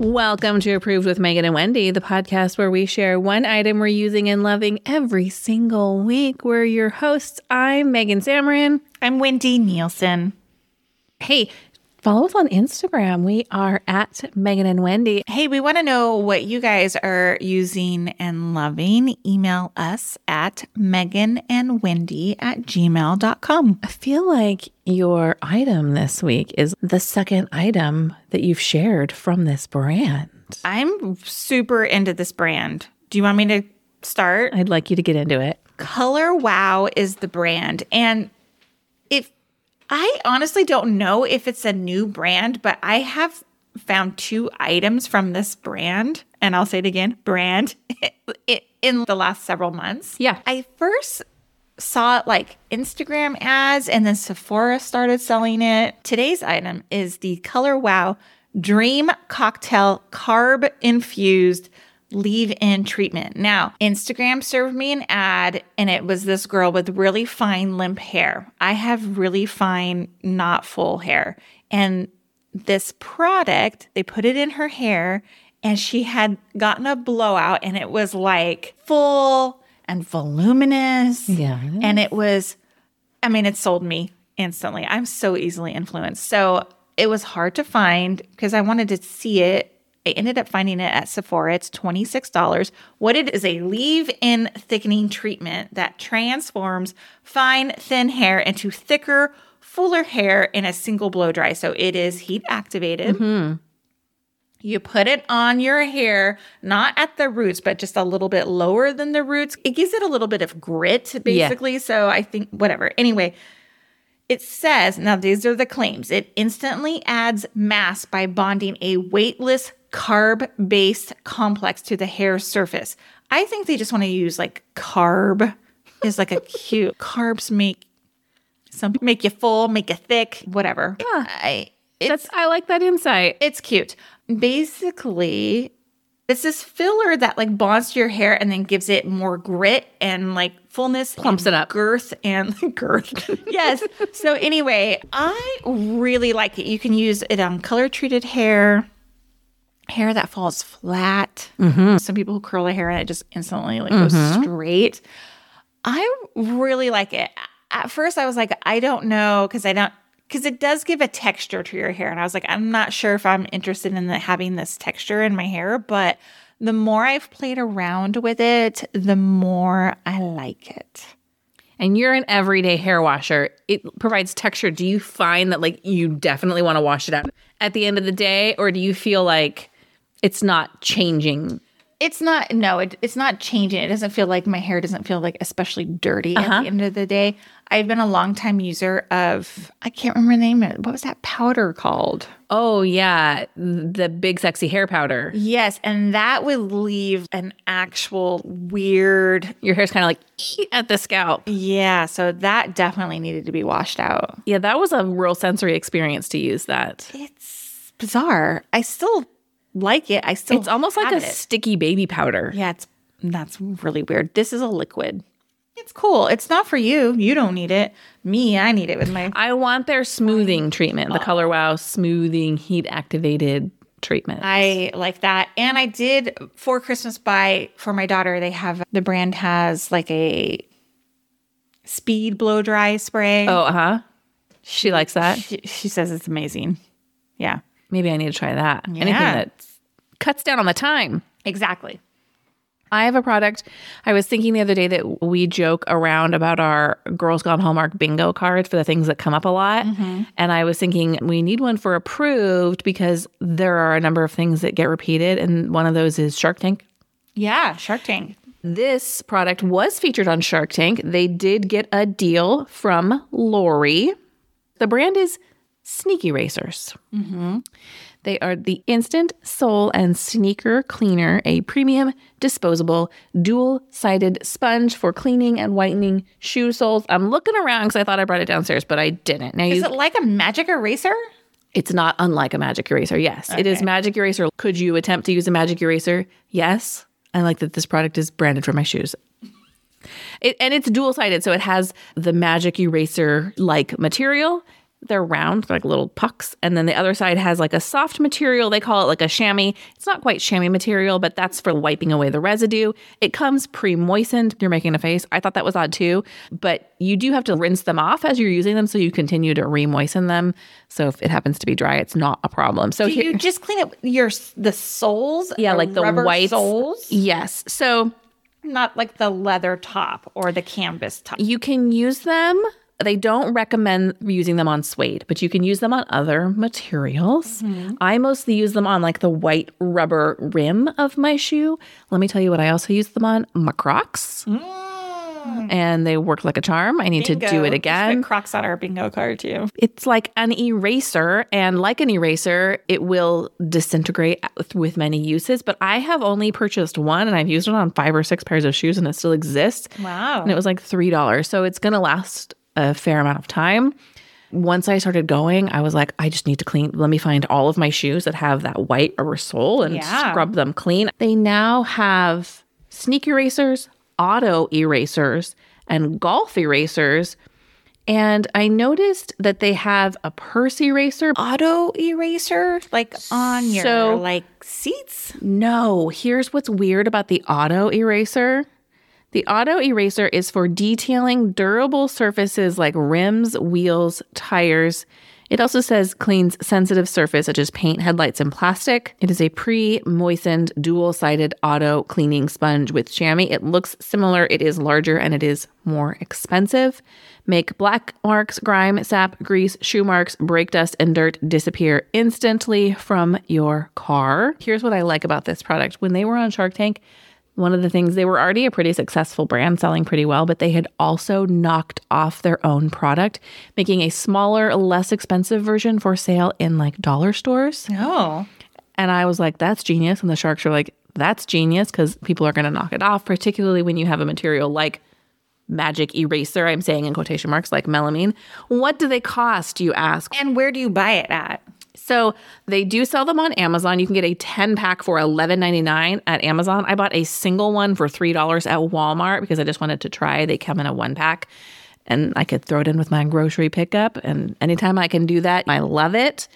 Welcome to Approved with Megan and Wendy, the podcast where we share one item we're using and loving every single week. We're your hosts. I'm Megan Samarin. I'm Wendy Nielsen. Hey, follow us on Instagram. We are at Megan and Wendy. Hey, we want to know what you guys are using and loving. Email us at Megan and Wendy at gmail.com. I feel like your item this week is the second item that you've shared from this brand. I'm super into this brand. Do you want me to start? I'd like you to get into it. Color Wow is the brand. And I honestly don't know if it's a new brand, but I have found two items from this brand, and I'll say it again brand, in the last several months. Yeah. I first saw like Instagram ads, and then Sephora started selling it. Today's item is the Color Wow Dream Cocktail Carb Infused leave in treatment. Now, Instagram served me an ad and it was this girl with really fine limp hair. I have really fine, not full hair. And this product, they put it in her hair and she had gotten a blowout and it was like full and voluminous. Yeah. And it was, I mean, it sold me instantly. I'm so easily influenced. So it was hard to find because I wanted to see it I ended up finding it at Sephora. It's $26. What it is a leave in thickening treatment that transforms fine, thin hair into thicker, fuller hair in a single blow dry. So it is heat activated. Mm-hmm. You put it on your hair, not at the roots, but just a little bit lower than the roots. It gives it a little bit of grit, basically. Yeah. So I think, whatever. Anyway, it says, now these are the claims. It instantly adds mass by bonding a weightless carb based complex to the hair surface. I think they just want to use like carb is like a cute carbs make some make you full, make you thick, whatever. Yeah. I that's I like that insight. It's cute. Basically, it's this filler that like bonds to your hair and then gives it more grit and like fullness, plumps it up, girth and girth. yes. So anyway, I really like it. You can use it on color treated hair hair that falls flat. Mm-hmm. Some people who curl their hair and it just instantly like mm-hmm. goes straight. I really like it. At first, I was like, I don't know because I don't because it does give a texture to your hair, and I was like, I'm not sure if I'm interested in the, having this texture in my hair, but the more I've played around with it, the more I like it. And you're an everyday hair washer. It provides texture. Do you find that like you definitely want to wash it out at the end of the day, or do you feel like it's not changing. It's not no it, it's not changing. It doesn't feel like my hair doesn't feel like especially dirty uh-huh. at the end of the day. I've been a long time user of i can't remember the name of it. What was that powder called? Oh yeah. The big sexy hair powder. Yes and that would leave an actual weird your hair's kind of like at the scalp. Yeah so that definitely needed to be washed out. Yeah that was a real sensory experience to use that. It's bizarre. I still like it. I still It's almost like a it. sticky baby powder. Yeah, it's that's really weird. This is a liquid. It's cool. It's not for you. You don't need it. Me, I need it with my I want their smoothing treatment, the Color Wow smoothing heat activated treatment. I like that. And I did for Christmas buy for my daughter, they have the brand has like a speed blow dry spray. Oh, uh-huh. She likes that. She, she says it's amazing. Yeah. Maybe I need to try that. Yeah. Anything that cuts down on the time. Exactly. I have a product. I was thinking the other day that we joke around about our Girls Gone Hallmark bingo cards for the things that come up a lot. Mm-hmm. And I was thinking we need one for approved because there are a number of things that get repeated. And one of those is Shark Tank. Yeah, Shark Tank. This product was featured on Shark Tank. They did get a deal from Lori. The brand is SneakERASERS. Mm-hmm. They are the Instant Sole and Sneaker Cleaner, a premium disposable dual sided sponge for cleaning and whitening shoe soles. I'm looking around because I thought I brought it downstairs, but I didn't. Now, is you, it like a magic eraser? It's not unlike a magic eraser. Yes, okay. it is magic eraser. Could you attempt to use a magic eraser? Yes. I like that this product is branded for my shoes. It, and it's dual sided, so it has the magic eraser like material They're round, like little pucks. And then the other side has like a soft material. They call it like a chamois. It's not quite chamois material, but that's for wiping away the residue. It comes pre moistened. You're making a face. I thought that was odd too. But you do have to rinse them off as you're using them. So you continue to re moisten them. So if it happens to be dry, it's not a problem. So Do here, you just clean up your the soles? yeah, like the white soles, Yes. So not like the leather top or the canvas top. You can use them. They don't recommend using them on suede, but you can use them on other materials. Mm-hmm. I mostly use them on like the white rubber rim of my shoe. Let me tell you what I also use them on my Crocs. Mm. And they work like a charm. I need to do it again. Crocs on our bingo card too. It's like an eraser, and like an eraser, it will disintegrate with many uses. But I have only purchased one, and I've used it on five or six pairs of shoes, and it still exists. Wow. And it was like $3. So it's going to last a fair amount of time. Once I started going, I was like, I just need to clean. Let me find all of my shoes that have that white rubber sole and Yeah. scrub them clean. They now have sneak erasers, auto erasers, and golf erasers. And I noticed that they have a purse eraser. Auto eraser, like on your So- like seats. No, here's what's weird about the auto eraser. The auto eraser is for detailing durable surfaces like rims, wheels, tires. It also says cleans sensitive surface such as paint, headlights, and plastic. It is a pre moistened, dual sided auto cleaning sponge with chamois. It looks similar, it is larger, and it is more expensive. Make black marks, grime, sap, grease, shoe marks, brake dust, and dirt disappear instantly from your car. Here's what I like about this product. When they were on Shark Tank, one of the things they were already a pretty successful brand selling pretty well, but they had also knocked off their own product, making a smaller, less expensive version for sale in like dollar stores. Oh. And I was like, that's genius. And the sharks are like, that's genius because people are going to knock it off, particularly when you have a material like magic eraser, I'm saying in quotation marks, like melamine. What do they cost, you ask? And where do you buy it at? So they do sell them on Amazon. You can get a 10 pack for $11.99 at Amazon. I bought a single one for $3 at Walmart because I just wanted to try. They come in a one pack and I could throw it in with my grocery pickup. And anytime I can do that, I love it.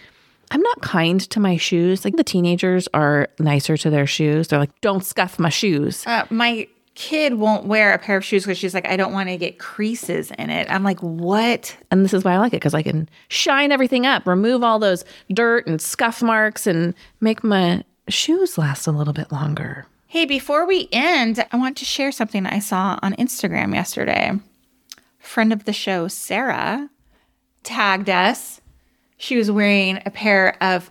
I'm not kind to my shoes. Like the teenagers are nicer to their shoes. They're like, don't scuff my shoes. Uh, my kid won't wear a pair of shoes because she's like, I don't want to get creases in it. I'm like, what? And this is why I like it because I can shine everything up, remove all those dirt and scuff marks, and make my shoes last a little bit longer. Hey, before we end, I want to share something I saw on Instagram yesterday. Friend of the show, Sarah, tagged us. She was wearing a pair of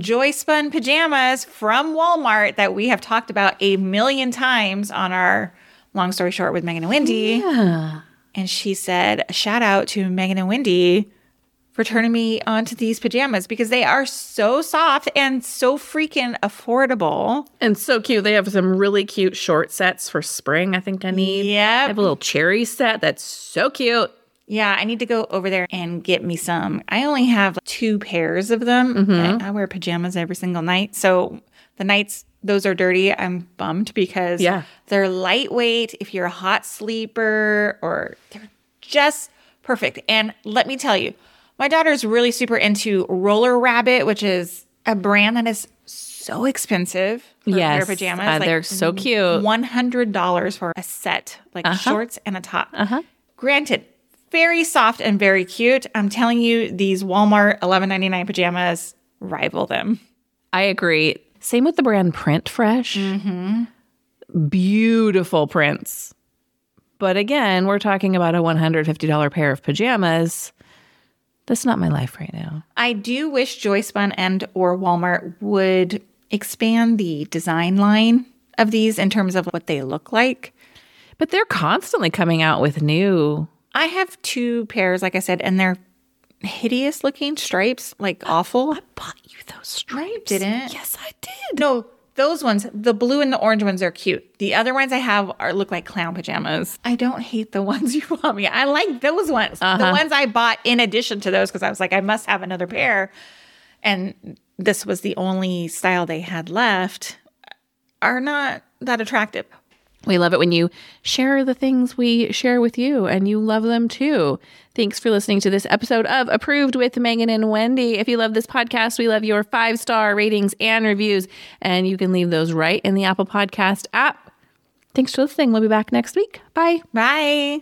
Joyspun pajamas from Walmart that we have talked about a million times on our long story short with Megan and Wendy. Yeah. And she said, shout out to Megan and Wendy for turning me onto these pajamas because they are so soft and so freaking affordable. And so cute. They have some really cute short sets for spring, I think I need. Yeah. I have a little cherry set that's so cute. Yeah, I need to go over there and get me some. I only have two pairs of them. I, I wear pajamas every single night. So the nights those are dirty, I'm bummed because Yeah. they're lightweight if you're a hot sleeper or they're just perfect. And let me tell you, my daughter's really super into Roller Rabbit, which is a brand that is so expensive for Yes, of pajamas. uh, they're so cute. One hundred dollars for a set, like shorts and a top. Uh-huh. Granted, very soft and very cute. I'm telling you, these Walmart eleven ninety nine pajamas rival them. I agree. Same with the brand Printfresh. Mm-hmm. Beautiful prints. But again, we're talking about a $150 pair of pajamas. That's not my life right now. I do wish Joyspun and or Walmart would expand the design line of these in terms of what they look like. But they're constantly coming out with new. I have two pairs, like I said, and they're hideous looking stripes, like awful. I bought you those stripes? didn't. Yes, I did. No, those ones, the blue and the orange ones are cute. The other ones I have are look like clown pajamas. I don't hate the ones you bought me. I like those ones. The uh-huh. ones I bought in addition to those because I was like, I must have another pair. And this was the only style they had left, are not that attractive. We love it when you share the things we share with you and you love them too. Thanks for listening to this episode of Approved with Megan and Wendy. If you love this podcast, we love your five star ratings and reviews, and you can leave those right in the Apple Podcast app. Thanks for listening. We'll be back next week. Bye. Bye.